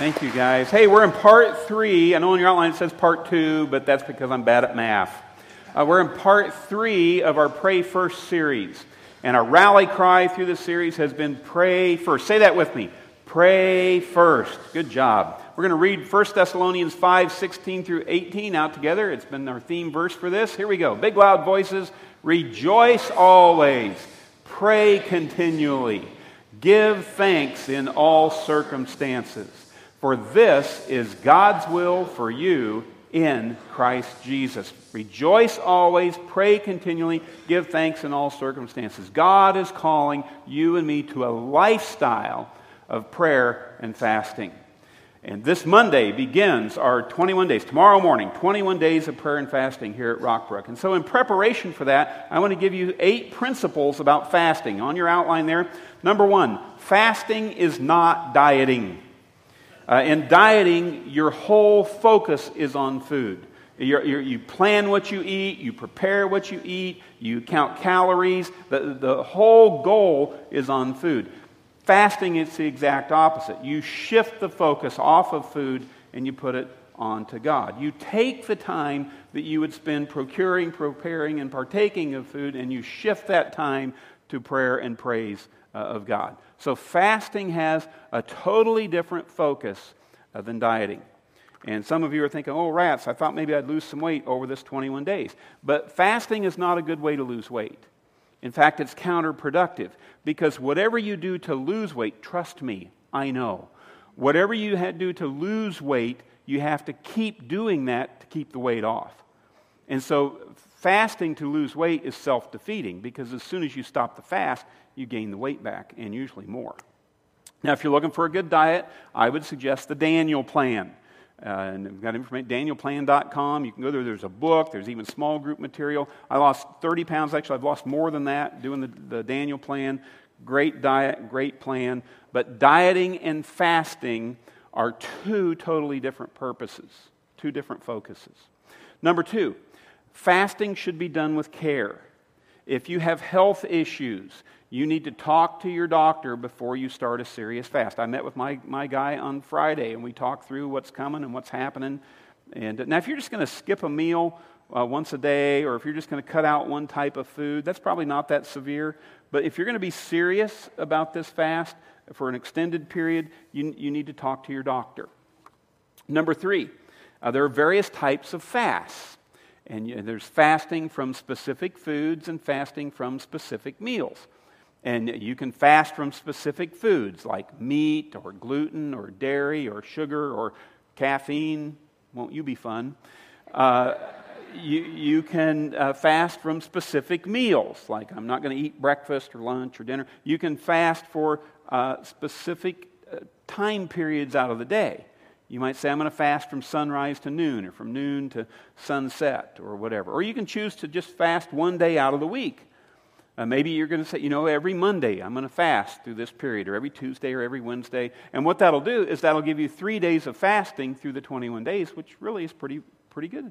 Thank you, guys. Hey, we're in part three. I know on your outline it says part two, but that's because I'm bad at math. Uh, we're in part three of our Pray First series. And our rally cry through the series has been Pray First. Say that with me. Pray first. Good job. We're going to read 1 Thessalonians 5 16 through 18 out together. It's been our theme verse for this. Here we go. Big, loud voices. Rejoice always. Pray continually. Give thanks in all circumstances for this is God's will for you in Christ Jesus. Rejoice always, pray continually, give thanks in all circumstances. God is calling you and me to a lifestyle of prayer and fasting. And this Monday begins our 21 days, tomorrow morning, 21 days of prayer and fasting here at Rockbrook. And so, in preparation for that, I want to give you eight principles about fasting. On your outline there, number one, fasting is not dieting. Uh, in dieting, your whole focus is on food. You're, you're, you plan what you eat, you prepare what you eat, you count calories. The, the whole goal is on food. Fasting is the exact opposite. You shift the focus off of food and you put it onto God. You take the time that you would spend procuring, preparing, and partaking of food, and you shift that time to prayer and praise uh, of God. So fasting has a totally different focus uh, than dieting. And some of you are thinking, oh, rats, I thought maybe I'd lose some weight over this 21 days. But fasting is not a good way to lose weight. In fact, it's counterproductive because whatever you do to lose weight, trust me, I know. Whatever you do to lose weight, you have to keep doing that to keep the weight off. And so, fasting to lose weight is self defeating because as soon as you stop the fast, you gain the weight back, and usually more. Now, if you're looking for a good diet, I would suggest the Daniel Plan. Uh, and we've got information, danielplan.com. You can go there. There's a book. There's even small group material. I lost 30 pounds. Actually, I've lost more than that doing the, the Daniel Plan. Great diet, great plan. But dieting and fasting are two totally different purposes, two different focuses. Number two, fasting should be done with care. If you have health issues, you need to talk to your doctor before you start a serious fast. I met with my, my guy on Friday and we talked through what's coming and what's happening. And now, if you're just going to skip a meal uh, once a day or if you're just going to cut out one type of food, that's probably not that severe. But if you're going to be serious about this fast for an extended period, you, you need to talk to your doctor. Number three, uh, there are various types of fasts. And you, there's fasting from specific foods and fasting from specific meals. And you can fast from specific foods like meat or gluten or dairy or sugar or caffeine. Won't you be fun? Uh, you, you can uh, fast from specific meals, like I'm not going to eat breakfast or lunch or dinner. You can fast for uh, specific uh, time periods out of the day. You might say, I'm going to fast from sunrise to noon, or from noon to sunset, or whatever. Or you can choose to just fast one day out of the week. Uh, maybe you're going to say, you know, every Monday I'm going to fast through this period, or every Tuesday or every Wednesday. And what that'll do is that'll give you three days of fasting through the 21 days, which really is pretty, pretty good.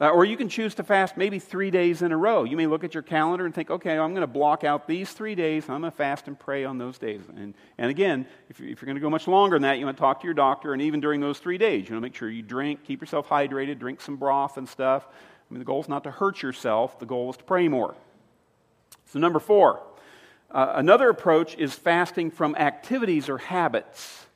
Uh, or you can choose to fast maybe three days in a row. You may look at your calendar and think, okay, I'm going to block out these three days. I'm going to fast and pray on those days. And, and again, if, if you're going to go much longer than that, you want to talk to your doctor. And even during those three days, you want to make sure you drink, keep yourself hydrated, drink some broth and stuff. I mean, the goal is not to hurt yourself, the goal is to pray more. So, number four, uh, another approach is fasting from activities or habits.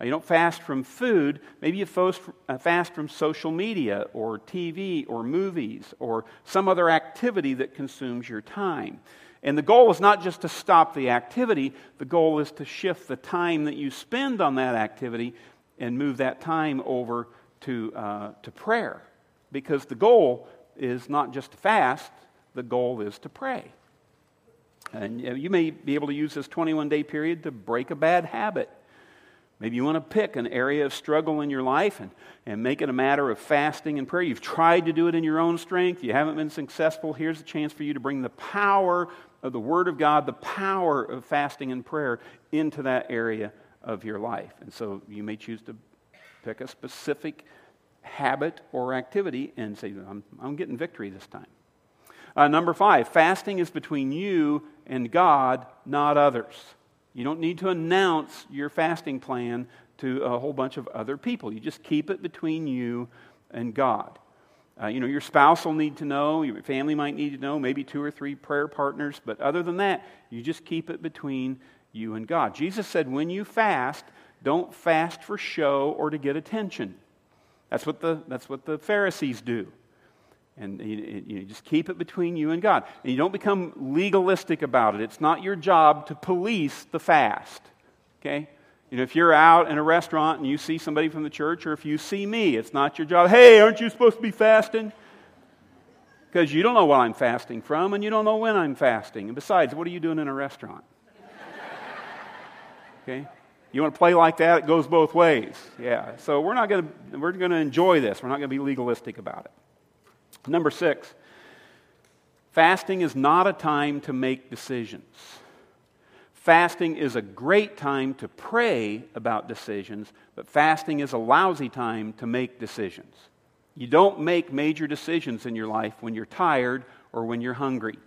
Uh, you don't fast from food, maybe you fast, uh, fast from social media or TV or movies or some other activity that consumes your time. And the goal is not just to stop the activity, the goal is to shift the time that you spend on that activity and move that time over to, uh, to prayer. Because the goal is not just to fast, the goal is to pray. And you may be able to use this 21 day period to break a bad habit. Maybe you want to pick an area of struggle in your life and, and make it a matter of fasting and prayer. You've tried to do it in your own strength, you haven't been successful. Here's a chance for you to bring the power of the Word of God, the power of fasting and prayer into that area of your life. And so you may choose to pick a specific habit or activity and say, I'm, I'm getting victory this time. Uh, number five, fasting is between you and God, not others. You don't need to announce your fasting plan to a whole bunch of other people. You just keep it between you and God. Uh, you know, your spouse will need to know, your family might need to know, maybe two or three prayer partners, but other than that, you just keep it between you and God. Jesus said, when you fast, don't fast for show or to get attention. That's what the, that's what the Pharisees do. And you, you, just keep it between you and God. And you don't become legalistic about it. It's not your job to police the fast. Okay? You know, if you're out in a restaurant and you see somebody from the church, or if you see me, it's not your job. Hey, aren't you supposed to be fasting? Because you don't know what I'm fasting from, and you don't know when I'm fasting. And besides, what are you doing in a restaurant? Okay? You want to play like that? It goes both ways. Yeah. So we're not going to we're going to enjoy this. We're not going to be legalistic about it. Number 6. Fasting is not a time to make decisions. Fasting is a great time to pray about decisions, but fasting is a lousy time to make decisions. You don't make major decisions in your life when you're tired or when you're hungry.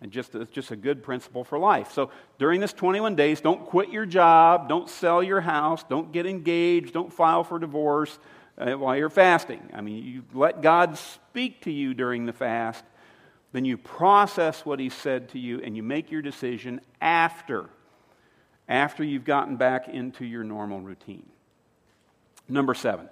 And just, it's just a good principle for life. So during this 21 days, don't quit your job, don't sell your house, don't get engaged, don't file for divorce uh, while you're fasting. I mean, you let God speak to you during the fast, then you process what He said to you, and you make your decision after after you've gotten back into your normal routine. Number seven,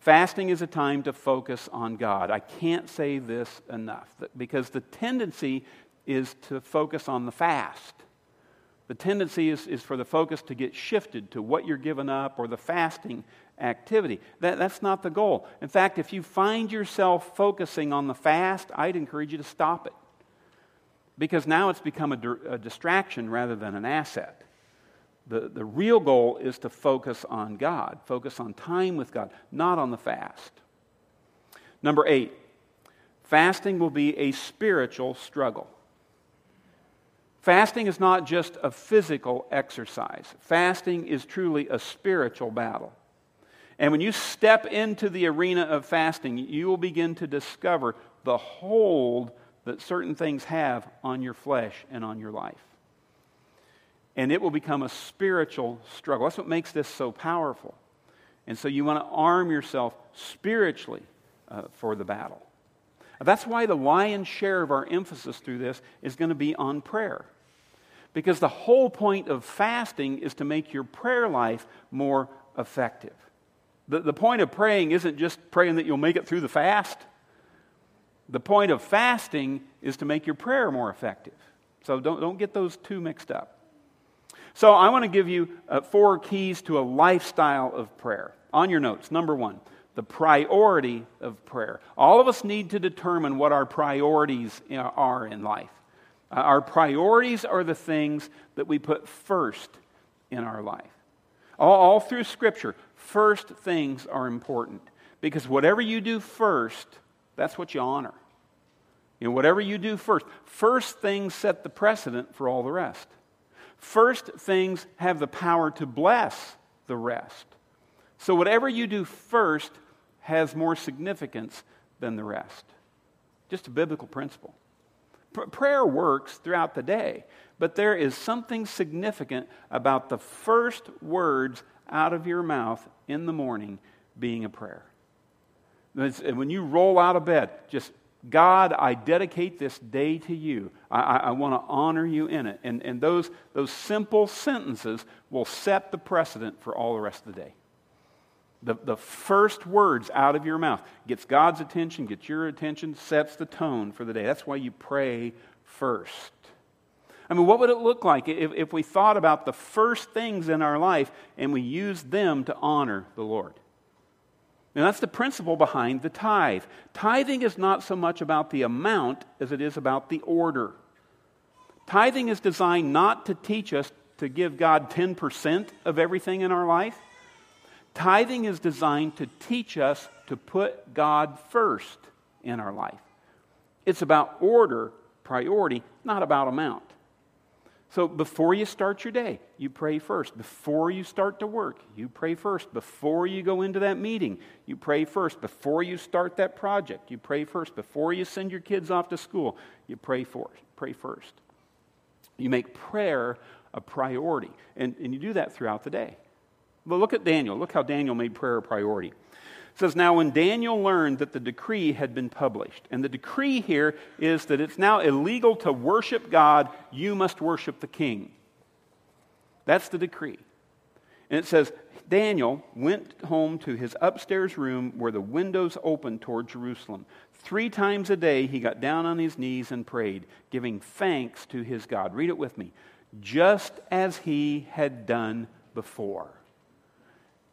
fasting is a time to focus on God. I can't say this enough because the tendency is to focus on the fast. The tendency is, is for the focus to get shifted to what you're giving up or the fasting activity. That, that's not the goal. In fact, if you find yourself focusing on the fast, I'd encourage you to stop it. Because now it's become a, a distraction rather than an asset. The, the real goal is to focus on God, focus on time with God, not on the fast. Number eight, fasting will be a spiritual struggle. Fasting is not just a physical exercise, fasting is truly a spiritual battle. And when you step into the arena of fasting, you will begin to discover the hold that certain things have on your flesh and on your life and it will become a spiritual struggle. That's what makes this so powerful. And so you want to arm yourself spiritually uh, for the battle. That's why the lion's share of our emphasis through this is going to be on prayer. Because the whole point of fasting is to make your prayer life more effective. The, the point of praying isn't just praying that you'll make it through the fast. The point of fasting is to make your prayer more effective. So don't, don't get those two mixed up. So I want to give you uh, four keys to a lifestyle of prayer. On your notes, number one, the priority of prayer. All of us need to determine what our priorities are in life. Uh, our priorities are the things that we put first in our life. All, all through Scripture, first things are important because whatever you do first, that's what you honor. You know, whatever you do first, first things set the precedent for all the rest. First things have the power to bless the rest. So, whatever you do first has more significance than the rest. Just a biblical principle. Prayer works throughout the day, but there is something significant about the first words out of your mouth in the morning being a prayer. When you roll out of bed, just God, I dedicate this day to you. I, I, I want to honor you in it. And, and those, those simple sentences will set the precedent for all the rest of the day. The, the first words out of your mouth gets God's attention, gets your attention, sets the tone for the day. That's why you pray first. I mean, what would it look like if, if we thought about the first things in our life and we used them to honor the Lord? And that's the principle behind the tithe. Tithing is not so much about the amount as it is about the order. Tithing is designed not to teach us to give God 10% of everything in our life. Tithing is designed to teach us to put God first in our life. It's about order, priority, not about amount. So before you start your day, you pray first. Before you start to work, you pray first. Before you go into that meeting, you pray first. Before you start that project, you pray first. Before you send your kids off to school, you pray for pray first. You make prayer a priority. And, and you do that throughout the day. Look at Daniel. Look how Daniel made prayer a priority. It says, Now when Daniel learned that the decree had been published, and the decree here is that it's now illegal to worship God, you must worship the king. That's the decree. And it says, Daniel went home to his upstairs room where the windows opened toward Jerusalem. Three times a day he got down on his knees and prayed, giving thanks to his God. Read it with me. Just as he had done before.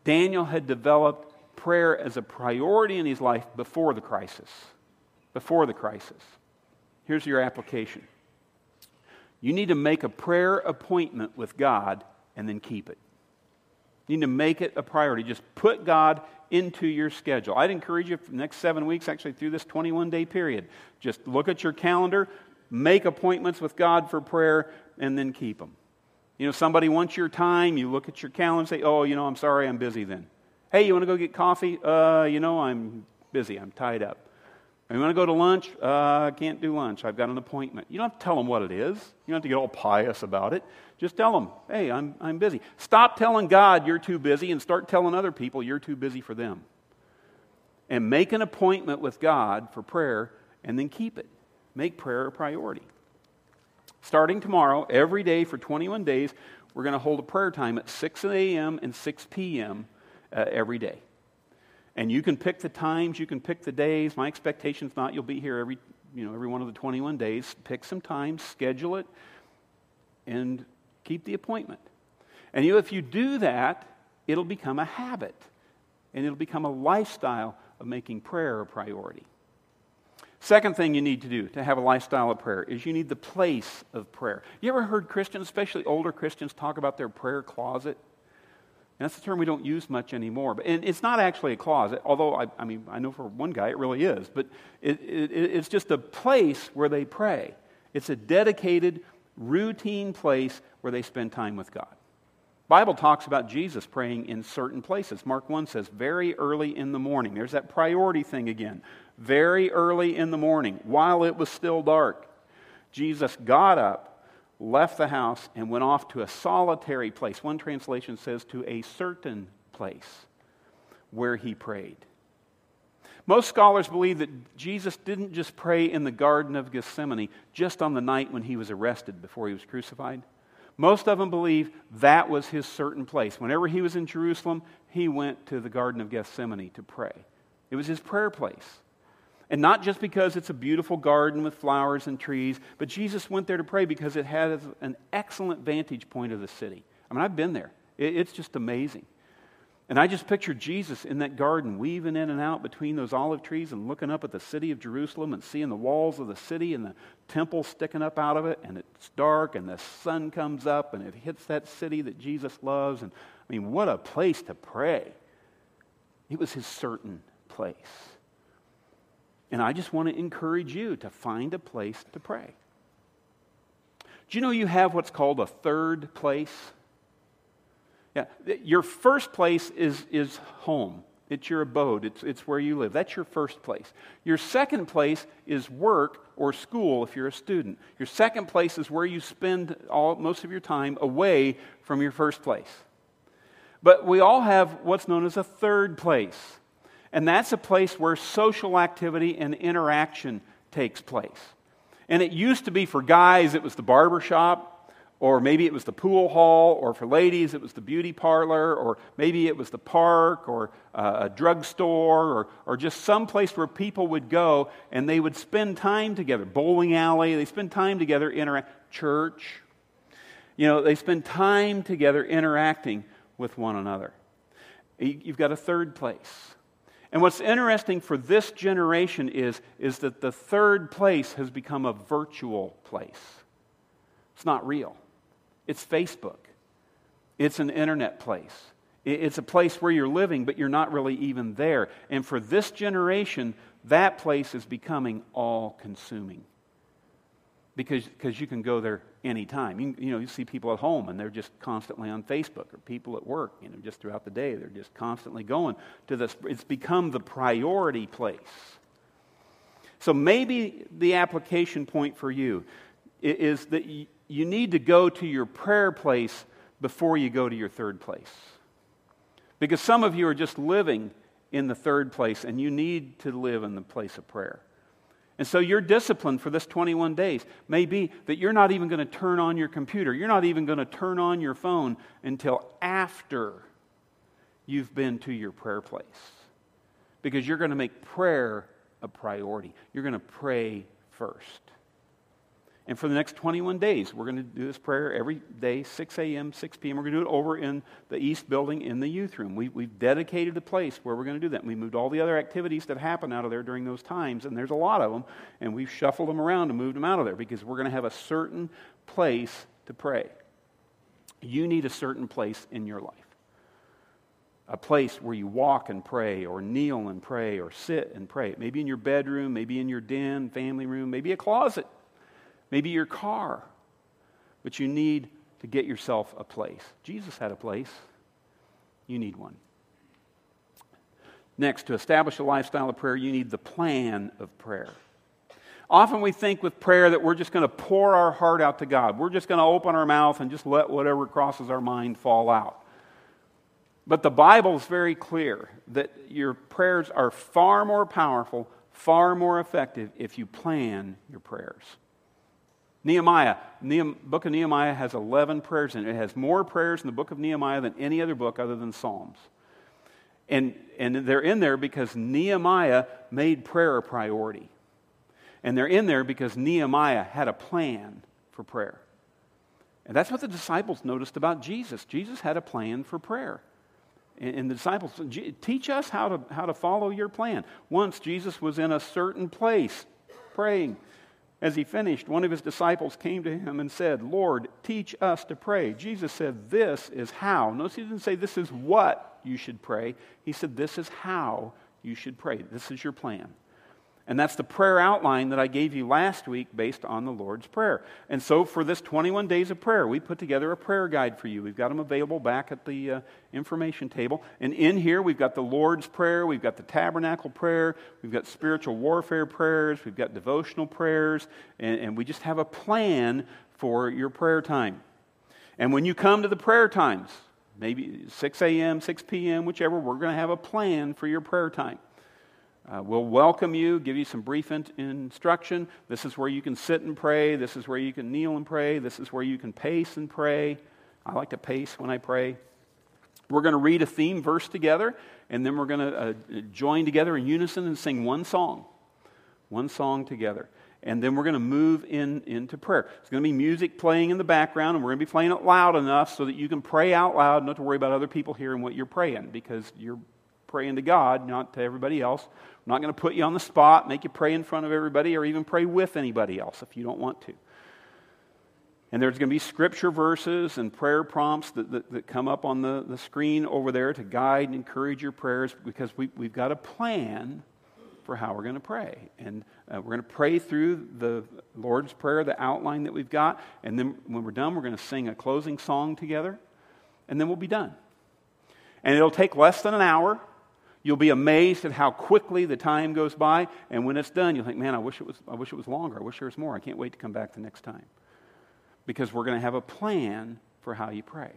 Daniel had developed prayer as a priority in his life before the crisis. Before the crisis. Here's your application you need to make a prayer appointment with God and then keep it. You need to make it a priority. Just put God into your schedule. I'd encourage you for the next seven weeks, actually through this 21 day period, just look at your calendar, make appointments with God for prayer, and then keep them. You know, somebody wants your time, you look at your calendar and say, Oh, you know, I'm sorry, I'm busy then. Hey, you want to go get coffee? Uh, you know, I'm busy, I'm tied up. You want to go to lunch? Uh, I can't do lunch. I've got an appointment. You don't have to tell them what it is. You don't have to get all pious about it. Just tell them, hey, I'm, I'm busy. Stop telling God you're too busy and start telling other people you're too busy for them. And make an appointment with God for prayer and then keep it. Make prayer a priority. Starting tomorrow, every day for 21 days, we're going to hold a prayer time at 6 a.m. and 6 p.m. Uh, every day. And you can pick the times, you can pick the days. My expectation is not you'll be here every, you know, every one of the 21 days. Pick some time, schedule it, and keep the appointment. And you if you do that, it'll become a habit. And it'll become a lifestyle of making prayer a priority. Second thing you need to do to have a lifestyle of prayer is you need the place of prayer. You ever heard Christians, especially older Christians, talk about their prayer closet? And that's a term we don't use much anymore. But, and it's not actually a closet, although I, I mean, I know for one guy it really is. But it, it, it's just a place where they pray. It's a dedicated, routine place where they spend time with God. Bible talks about Jesus praying in certain places. Mark 1 says, very early in the morning. There's that priority thing again. Very early in the morning, while it was still dark, Jesus got up left the house and went off to a solitary place. One translation says to a certain place where he prayed. Most scholars believe that Jesus didn't just pray in the Garden of Gethsemane just on the night when he was arrested before he was crucified. Most of them believe that was his certain place. Whenever he was in Jerusalem, he went to the Garden of Gethsemane to pray. It was his prayer place. And not just because it's a beautiful garden with flowers and trees, but Jesus went there to pray because it had an excellent vantage point of the city. I mean, I've been there, it's just amazing. And I just picture Jesus in that garden, weaving in and out between those olive trees and looking up at the city of Jerusalem and seeing the walls of the city and the temple sticking up out of it. And it's dark and the sun comes up and it hits that city that Jesus loves. And I mean, what a place to pray! It was his certain place. And I just want to encourage you to find a place to pray. Do you know you have what's called a third place? Yeah, your first place is, is home. It's your abode. It's, it's where you live. That's your first place. Your second place is work or school if you're a student. Your second place is where you spend all, most of your time away from your first place. But we all have what's known as a third place. And that's a place where social activity and interaction takes place. And it used to be for guys, it was the barber shop, or maybe it was the pool hall, or for ladies, it was the beauty parlor, or maybe it was the park, or uh, a drugstore, or, or just some place where people would go and they would spend time together. Bowling alley, they spend time together, interact. Church. You know, they spend time together interacting with one another. You've got a third place. And what's interesting for this generation is, is that the third place has become a virtual place. It's not real. It's Facebook. It's an internet place. It's a place where you're living, but you're not really even there. And for this generation, that place is becoming all consuming because, because you can go there anytime. You, you know, you see people at home and they're just constantly on Facebook, or people at work, you know, just throughout the day, they're just constantly going to this. It's become the priority place. So maybe the application point for you is that you need to go to your prayer place before you go to your third place. Because some of you are just living in the third place, and you need to live in the place of prayer. And so your discipline for this 21 days may be that you're not even going to turn on your computer. You're not even going to turn on your phone until after you've been to your prayer place. Because you're going to make prayer a priority. You're going to pray first. And for the next 21 days, we're going to do this prayer every day, 6 a.m., 6 p.m. We're going to do it over in the East Building in the youth room. We, have dedicated a place where we're going to do that. And we moved all the other activities that happen out of there during those times, and there's a lot of them, and we've shuffled them around and moved them out of there because we're going to have a certain place to pray. You need a certain place in your life. A place where you walk and pray, or kneel and pray, or sit and pray. Maybe in your bedroom, maybe in your den, family room, maybe a closet maybe your car, but you need to get yourself a place. Jesus had a place, you need one. Next, to establish a lifestyle of prayer, you need the plan of prayer. Often we think with prayer that we're just going to pour our heart out to God. We're just going to open our mouth and just let whatever crosses our mind fall out. But the Bible is very clear that your prayers are far more powerful, far more effective if you plan your prayers. Nehemiah, Nehem, book of Nehemiah has 11 prayers in it. It has more prayers in the book of Nehemiah than any other book other than Psalms. And, and they're in there because Nehemiah made prayer a priority. And they're in there because Nehemiah had a plan for prayer. And that's what the disciples noticed about Jesus. Jesus had a plan for prayer. And the disciples, teach us how to, how to follow your plan. Once Jesus was in a certain place praying. As he finished, one of his disciples came to him and said, Lord, teach us to pray. Jesus said, This is how. Notice he didn't say, This is what you should pray. He said, This is how you should pray. This is your plan. And that's the prayer outline that I gave you last week based on the Lord's Prayer. And so for this 21 days of prayer, we put together a prayer guide for you. We've got them available back at the uh, information table. And in here, we've got the Lord's Prayer, we've got the tabernacle prayer, we've got spiritual warfare prayers, we've got devotional prayers, and, and we just have a plan for your prayer time. And when you come to the prayer times, maybe 6 a.m., 6 p.m., whichever, we're going to have a plan for your prayer time. Uh, we'll welcome you, give you some brief in- instruction. This is where you can sit and pray. This is where you can kneel and pray. This is where you can pace and pray. I like to pace when I pray. We're going to read a theme verse together, and then we're going to uh, join together in unison and sing one song. One song together. And then we're going to move in, into prayer. There's going to be music playing in the background, and we're going to be playing it loud enough so that you can pray out loud, not to worry about other people hearing what you're praying, because you're praying to God, not to everybody else. I'm not going to put you on the spot, make you pray in front of everybody, or even pray with anybody else if you don't want to. And there's going to be scripture verses and prayer prompts that, that, that, come up on the, the screen over there to guide and encourage your prayers because we, we've got a plan for how we're going to pray. And uh, we're going to pray through the Lord's Prayer, the outline that we've got. And then when we're done, we're going to sing a closing song together. And then we'll be done. And it'll take less than an hour. You'll be amazed at how quickly the time goes by, and when it's done, you'll think, man, I wish it was, I wish it was longer. I wish there was more. I can't wait to come back the next time. Because we're going to have a plan for how you pray.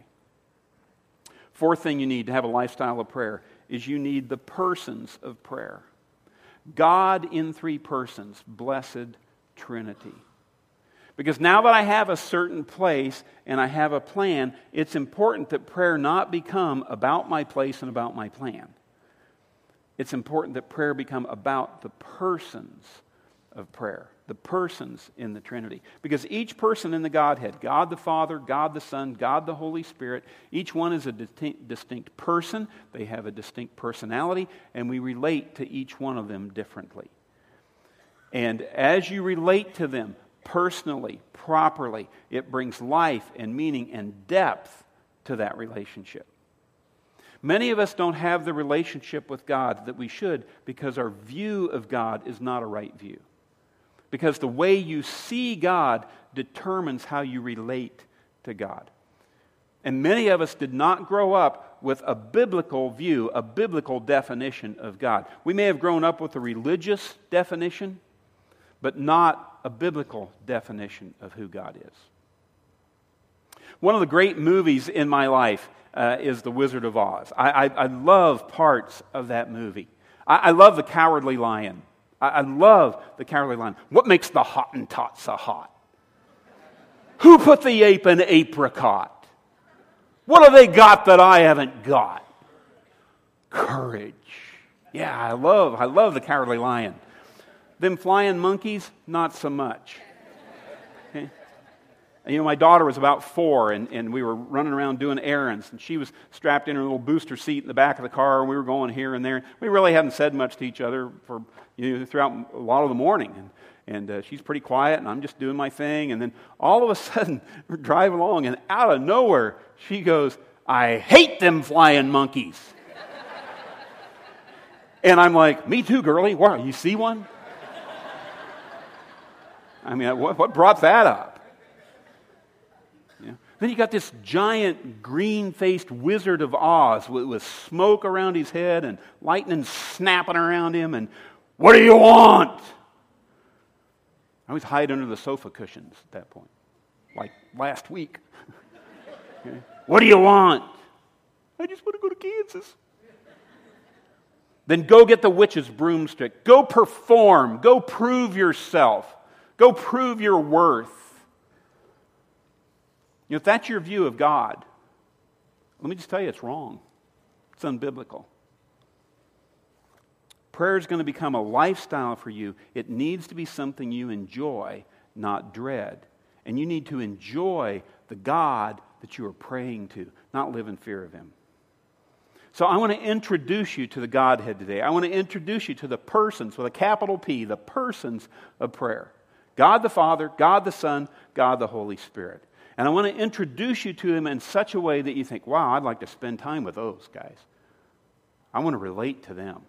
Fourth thing you need to have a lifestyle of prayer is you need the persons of prayer. God in three persons, blessed Trinity. Because now that I have a certain place and I have a plan, it's important that prayer not become about my place and about my plan it's important that prayer become about the persons of prayer, the persons in the Trinity. Because each person in the Godhead, God the Father, God the Son, God the Holy Spirit, each one is a distinct, person. They have a distinct personality, and we relate to each one of them differently. And as you relate to them personally, properly, it brings life and meaning and depth to that relationship. Many of us don't have the relationship with God that we should because our view of God is not a right view. Because the way you see God determines how you relate to God. And many of us did not grow up with a biblical view, a biblical definition of God. We may have grown up with a religious definition, but not a biblical definition of who God is. One of the great movies in my life uh, is The Wizard of Oz. I, I, I, love parts of that movie. I, I love The Cowardly Lion. I, love The Cowardly Lion. What makes the Hottentot so hot? Who put the ape in apricot? What have they got that I haven't got? Courage. Yeah, I love, I love The Cowardly Lion. Them flying monkeys, not so much. Okay? you know, my daughter was about four, and, and we were running around doing errands, and she was strapped in her little booster seat in the back of the car, and we were going here and there. We really hadn't said much to each other for you know, throughout a lot of the morning, and, and uh, she's pretty quiet, and I'm just doing my thing, and then all of a sudden, we're driving along, and out of nowhere, she goes, I hate them flying monkeys. and I'm like, me too, girlie. What, you see one? I mean, what, what brought that up? Then you got this giant green faced wizard of Oz with, with, smoke around his head and lightning snapping around him. And what do you want? I always hide under the sofa cushions at that point, like last week. okay. What do you want? I just want to go to Kansas. Then go get the witch's broomstick. Go perform. Go prove yourself. Go prove your worth. You know, if that's your view of God, let me just tell you it's wrong. It's unbiblical. Prayer is going to become a lifestyle for you. It needs to be something you enjoy, not dread. And you need to enjoy the God that you are praying to, not live in fear of Him. So I want to introduce you to the Godhead today. I want to introduce you to the persons with a capital P, the persons of prayer God the Father, God the Son, God the Holy Spirit. And I want to introduce you to them in such a way that you think, wow, I'd like to spend time with those guys. I want to relate to them.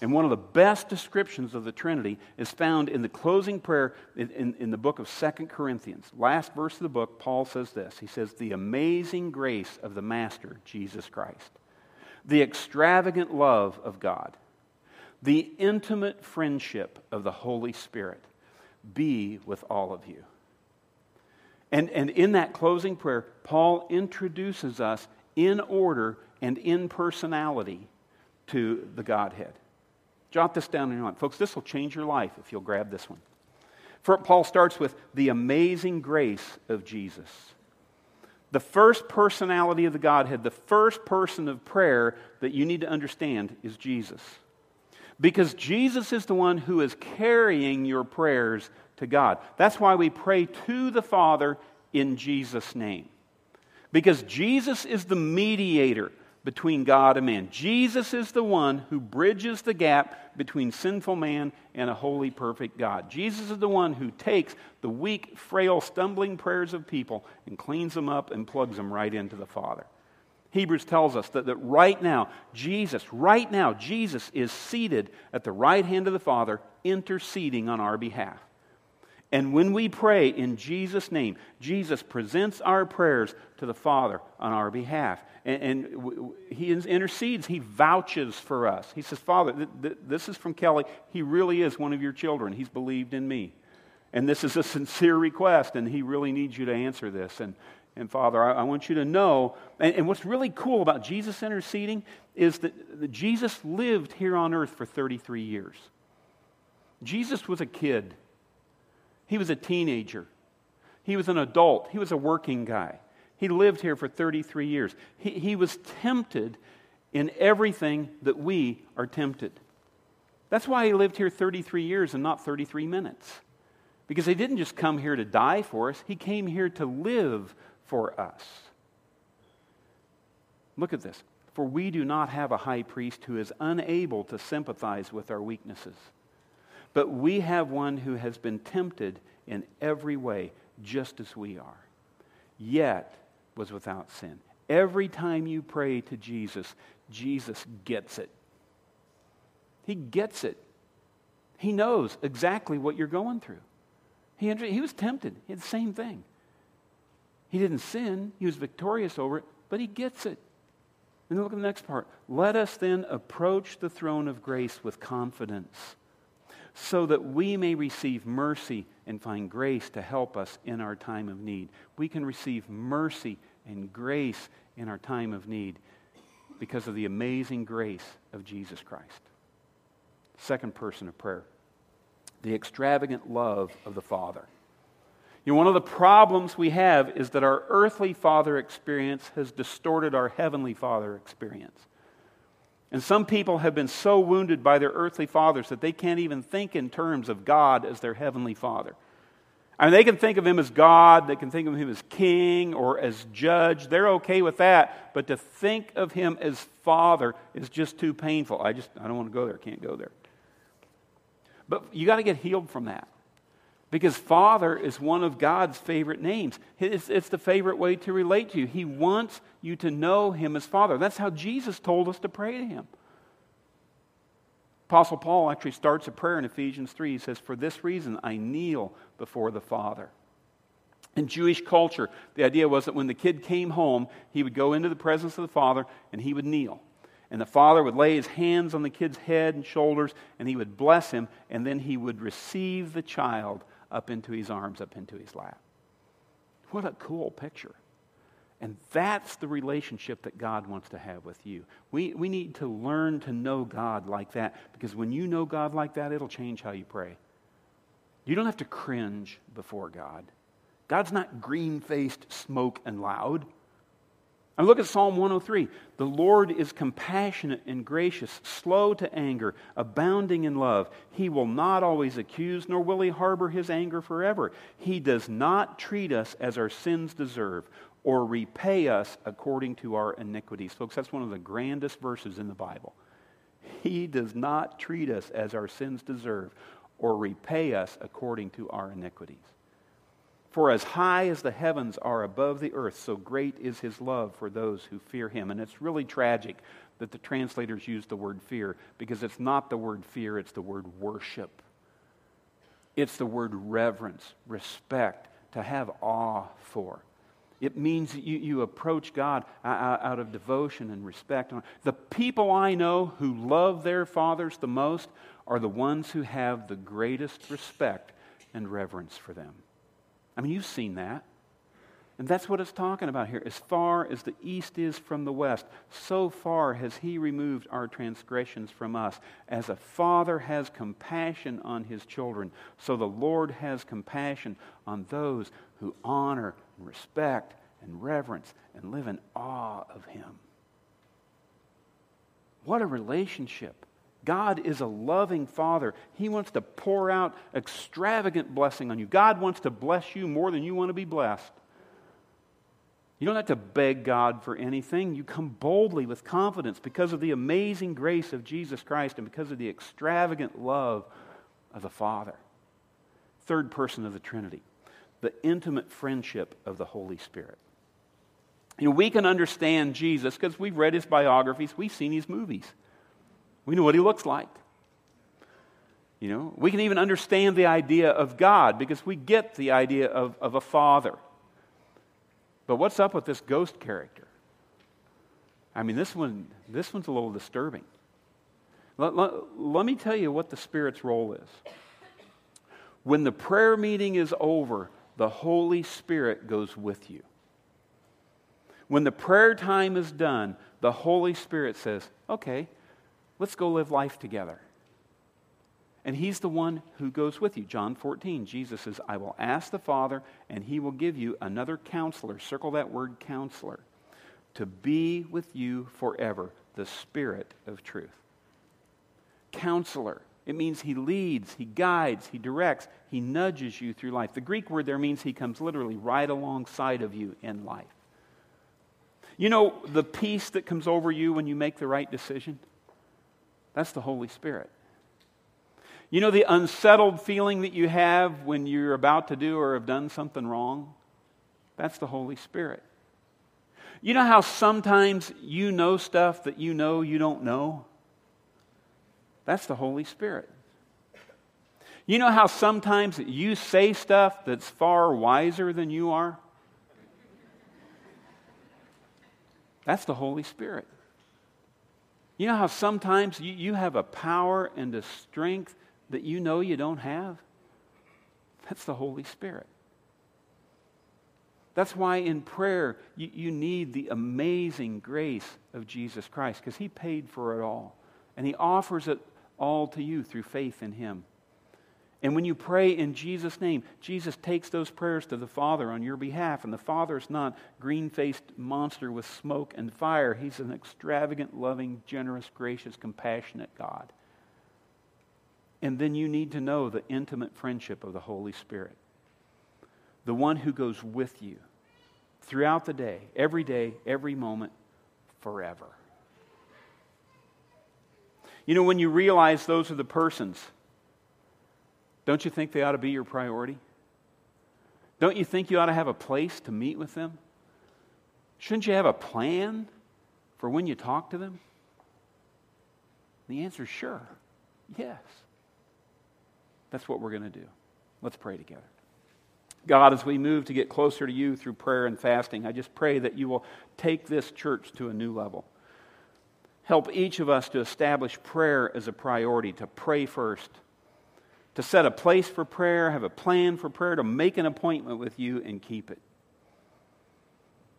And one of the best descriptions of the Trinity is found in the closing prayer in, in, in, the book of Second Corinthians. Last verse of the book, Paul says this He says, The amazing grace of the Master, Jesus Christ, the extravagant love of God, the intimate friendship of the Holy Spirit be with all of you. And, and in that closing prayer, Paul introduces us in order and in personality to the Godhead. Jot this down in your mind. Folks, this will change your life if you'll grab this one. For, Paul starts with the amazing grace of Jesus. The first personality of the Godhead, the first person of prayer that you need to understand is Jesus. Because Jesus is the one who is carrying your prayers to God. That's why we pray to the Father in Jesus' name. Because Jesus is the mediator between God and man. Jesus is the one who bridges the gap between sinful man and a holy, perfect God. Jesus is the one who takes the weak, frail, stumbling prayers of people and cleans them up and plugs them right into the Father. Hebrews tells us that, that right now, Jesus, right now, Jesus is seated at the right hand of the Father, interceding on our behalf. And when we pray in Jesus' name, Jesus presents our prayers to the Father on our behalf. And, and he intercedes, he vouches for us. He says, Father, th- th- this is from Kelly. He really is one of your children. He's believed in me. And this is a sincere request, and he really needs you to answer this. And, and Father, I, I want you to know. And, and, what's really cool about Jesus interceding is that, that Jesus lived here on earth for 33 years. Jesus was a kid he was a teenager. He was an adult. He was a working guy. He lived here for 33 years. He, he was tempted in everything that we are tempted. That's why he lived here 33 years and not 33 minutes. Because he didn't just come here to die for us, he came here to live for us. Look at this. For we do not have a high priest who is unable to sympathize with our weaknesses but we have one who has been tempted in every way, just as we are, yet was without sin. Every time you pray to Jesus, Jesus gets it. He gets it. He knows exactly what you're going through. He, he was tempted. He had the same thing. He didn't sin, he was victorious over it, but he gets it. And then look at the next part. Let us then approach the throne of grace with confidence so that we may receive mercy and find grace to help us in our time of need. We can receive mercy and grace in our time of need because of the amazing grace of Jesus Christ. Second person of prayer, the extravagant love of the Father. You know, one of the problems we have is that our earthly father experience has distorted our heavenly father experience. And some people have been so wounded by their earthly fathers that they can't even think in terms of God as their heavenly father. I mean, they can think of him as God, they can think of him as king or as judge. They're okay with that. But to think of him as father is just too painful. I just, I don't want to go there, can't go there. But you got to get healed from that. Because Father is one of God's favorite names. It's, it's, the favorite way to relate to you. He wants you to know Him as Father. That's how Jesus told us to pray to Him. Apostle Paul actually starts a prayer in Ephesians 3. He says, For this reason I kneel before the Father. In Jewish culture, the idea was that when the kid came home, he would go into the presence of the Father and he would kneel. And the father would lay his hands on the kid's head and shoulders, and he would bless him, and then he would receive the child up into his arms, up into his lap. What a cool picture. And that's the relationship that God wants to have with you. We, we need to learn to know God like that because when you know God like that, it'll change how you pray. You don't have to cringe before God. God's not green faced, smoke, and loud. And look at Psalm 103. The Lord is compassionate and gracious, slow to anger, abounding in love. He will not always accuse, nor will he harbor his anger forever. He does not treat us as our sins deserve or repay us according to our iniquities. Folks, that's one of the grandest verses in the Bible. He does not treat us as our sins deserve or repay us according to our iniquities. For as high as the heavens are above the earth, so great is his love for those who fear him. And it's really tragic that the translators use the word fear because it's not the word fear, it's the word worship. It's the word reverence, respect, to have awe for. It means that you, you approach God uh, uh, out of devotion and respect. The people I know who love their fathers the most are the ones who have the greatest respect and reverence for them. I mean, you've seen that. And that's what it's talking about here. As far as the east is from the west, so far has he removed our transgressions from us. As a father has compassion on his children, so the Lord has compassion on those who honor and respect and reverence and live in awe of him. What a relationship. God is a loving Father. He wants to pour out extravagant blessing on you. God wants to bless you more than you want to be blessed. You don't have to beg God for anything. You come boldly with confidence because of the amazing grace of Jesus Christ and because of the extravagant love of the Father. Third person of the Trinity, the intimate friendship of the Holy Spirit. You know, we can understand Jesus because we've read his biographies, we've seen his movies. We know what he looks like. You know, we can even understand the idea of God because we get the idea of, of a father. But what's up with this ghost character? I mean, this one, this one's a little disturbing. Let, let, let me tell you what the Spirit's role is. When the prayer meeting is over, the Holy Spirit goes with you. When the prayer time is done, the Holy Spirit says, okay, Let's go live life together. And he's the one who goes with you. John 14, Jesus says, I will ask the Father, and he will give you another counselor. Circle that word counselor. To be with you forever, the Spirit of truth. Counselor. It means he leads, he guides, he directs, he nudges you through life. The Greek word there means he comes literally right alongside of you in life. You know the peace that comes over you when you make the right decision? That's the Holy Spirit. You know the unsettled feeling that you have when you're about to do or have done something wrong? That's the Holy Spirit. You know how sometimes you know stuff that you know you don't know? That's the Holy Spirit. You know how sometimes you say stuff that's far wiser than you are? That's the Holy Spirit. You know how sometimes you, you have a power and a strength that you know you don't have? That's the Holy Spirit. That's why in prayer you, you need the amazing grace of Jesus Christ because He paid for it all. And He offers it all to you through faith in Him. And when you pray in Jesus' name, Jesus takes those prayers to the Father on your behalf. And the Father is not green faced monster with smoke and fire. He's an extravagant, loving, generous, gracious, compassionate God. And then you need to know the intimate friendship of the Holy Spirit, the one who goes with you throughout the day, every day, every moment, forever. You know, when you realize those are the persons, don't you think they ought to be your priority? Don't you think you ought to have a place to meet with them? Shouldn't you have a plan for when you talk to them? The answer is sure. Yes. That's what we're going to do. Let's pray together. God, as we move to get closer to you through prayer and fasting, I just pray that you will take this church to a new level. Help each of us to establish prayer as a priority, to pray first to set a place for prayer, have a plan for prayer, to make an appointment with you and keep it.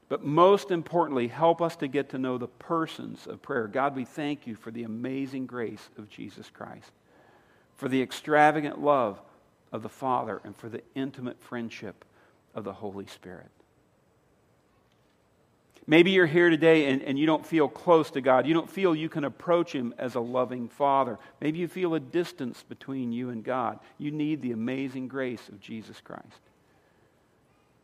But most importantly, help us to get to know the persons of prayer. God, we thank you for the amazing grace of Jesus Christ, for the extravagant love of the Father, and for the intimate friendship of the Holy Spirit. Maybe you're here today and, and you don't feel close to God. You don't feel you can approach Him as a loving Father. Maybe you feel a distance between you and God. You need the amazing grace of Jesus Christ.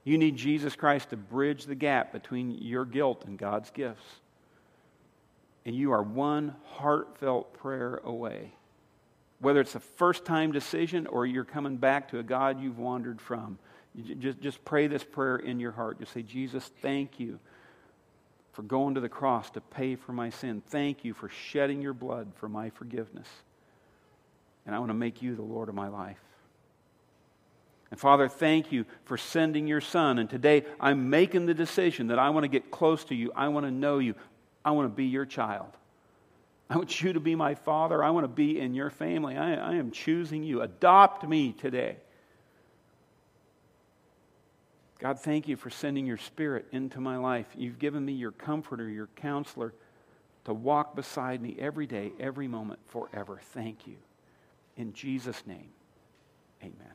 You need Jesus Christ to bridge the gap between your guilt and God's gifts. And you are one heartfelt prayer away. Whether it's a first time decision or you're coming back to a God you've wandered from, just, just pray this prayer in your heart. Just say, Jesus, thank you for going to the cross to pay for my sin. Thank you for shedding your blood for my forgiveness. And I want to make you the Lord of my life. And Father, thank you for sending your Son. And today I'm making the decision that I want to get close to you. I want to know you. I want to be your child. I want you to be my father. I want to be in your family. I, I am choosing you. Adopt me today. God, thank you for sending your spirit into my life. You've given me your comforter, your counselor, to walk beside me every day, every moment, forever. Thank you. In Jesus' name, amen.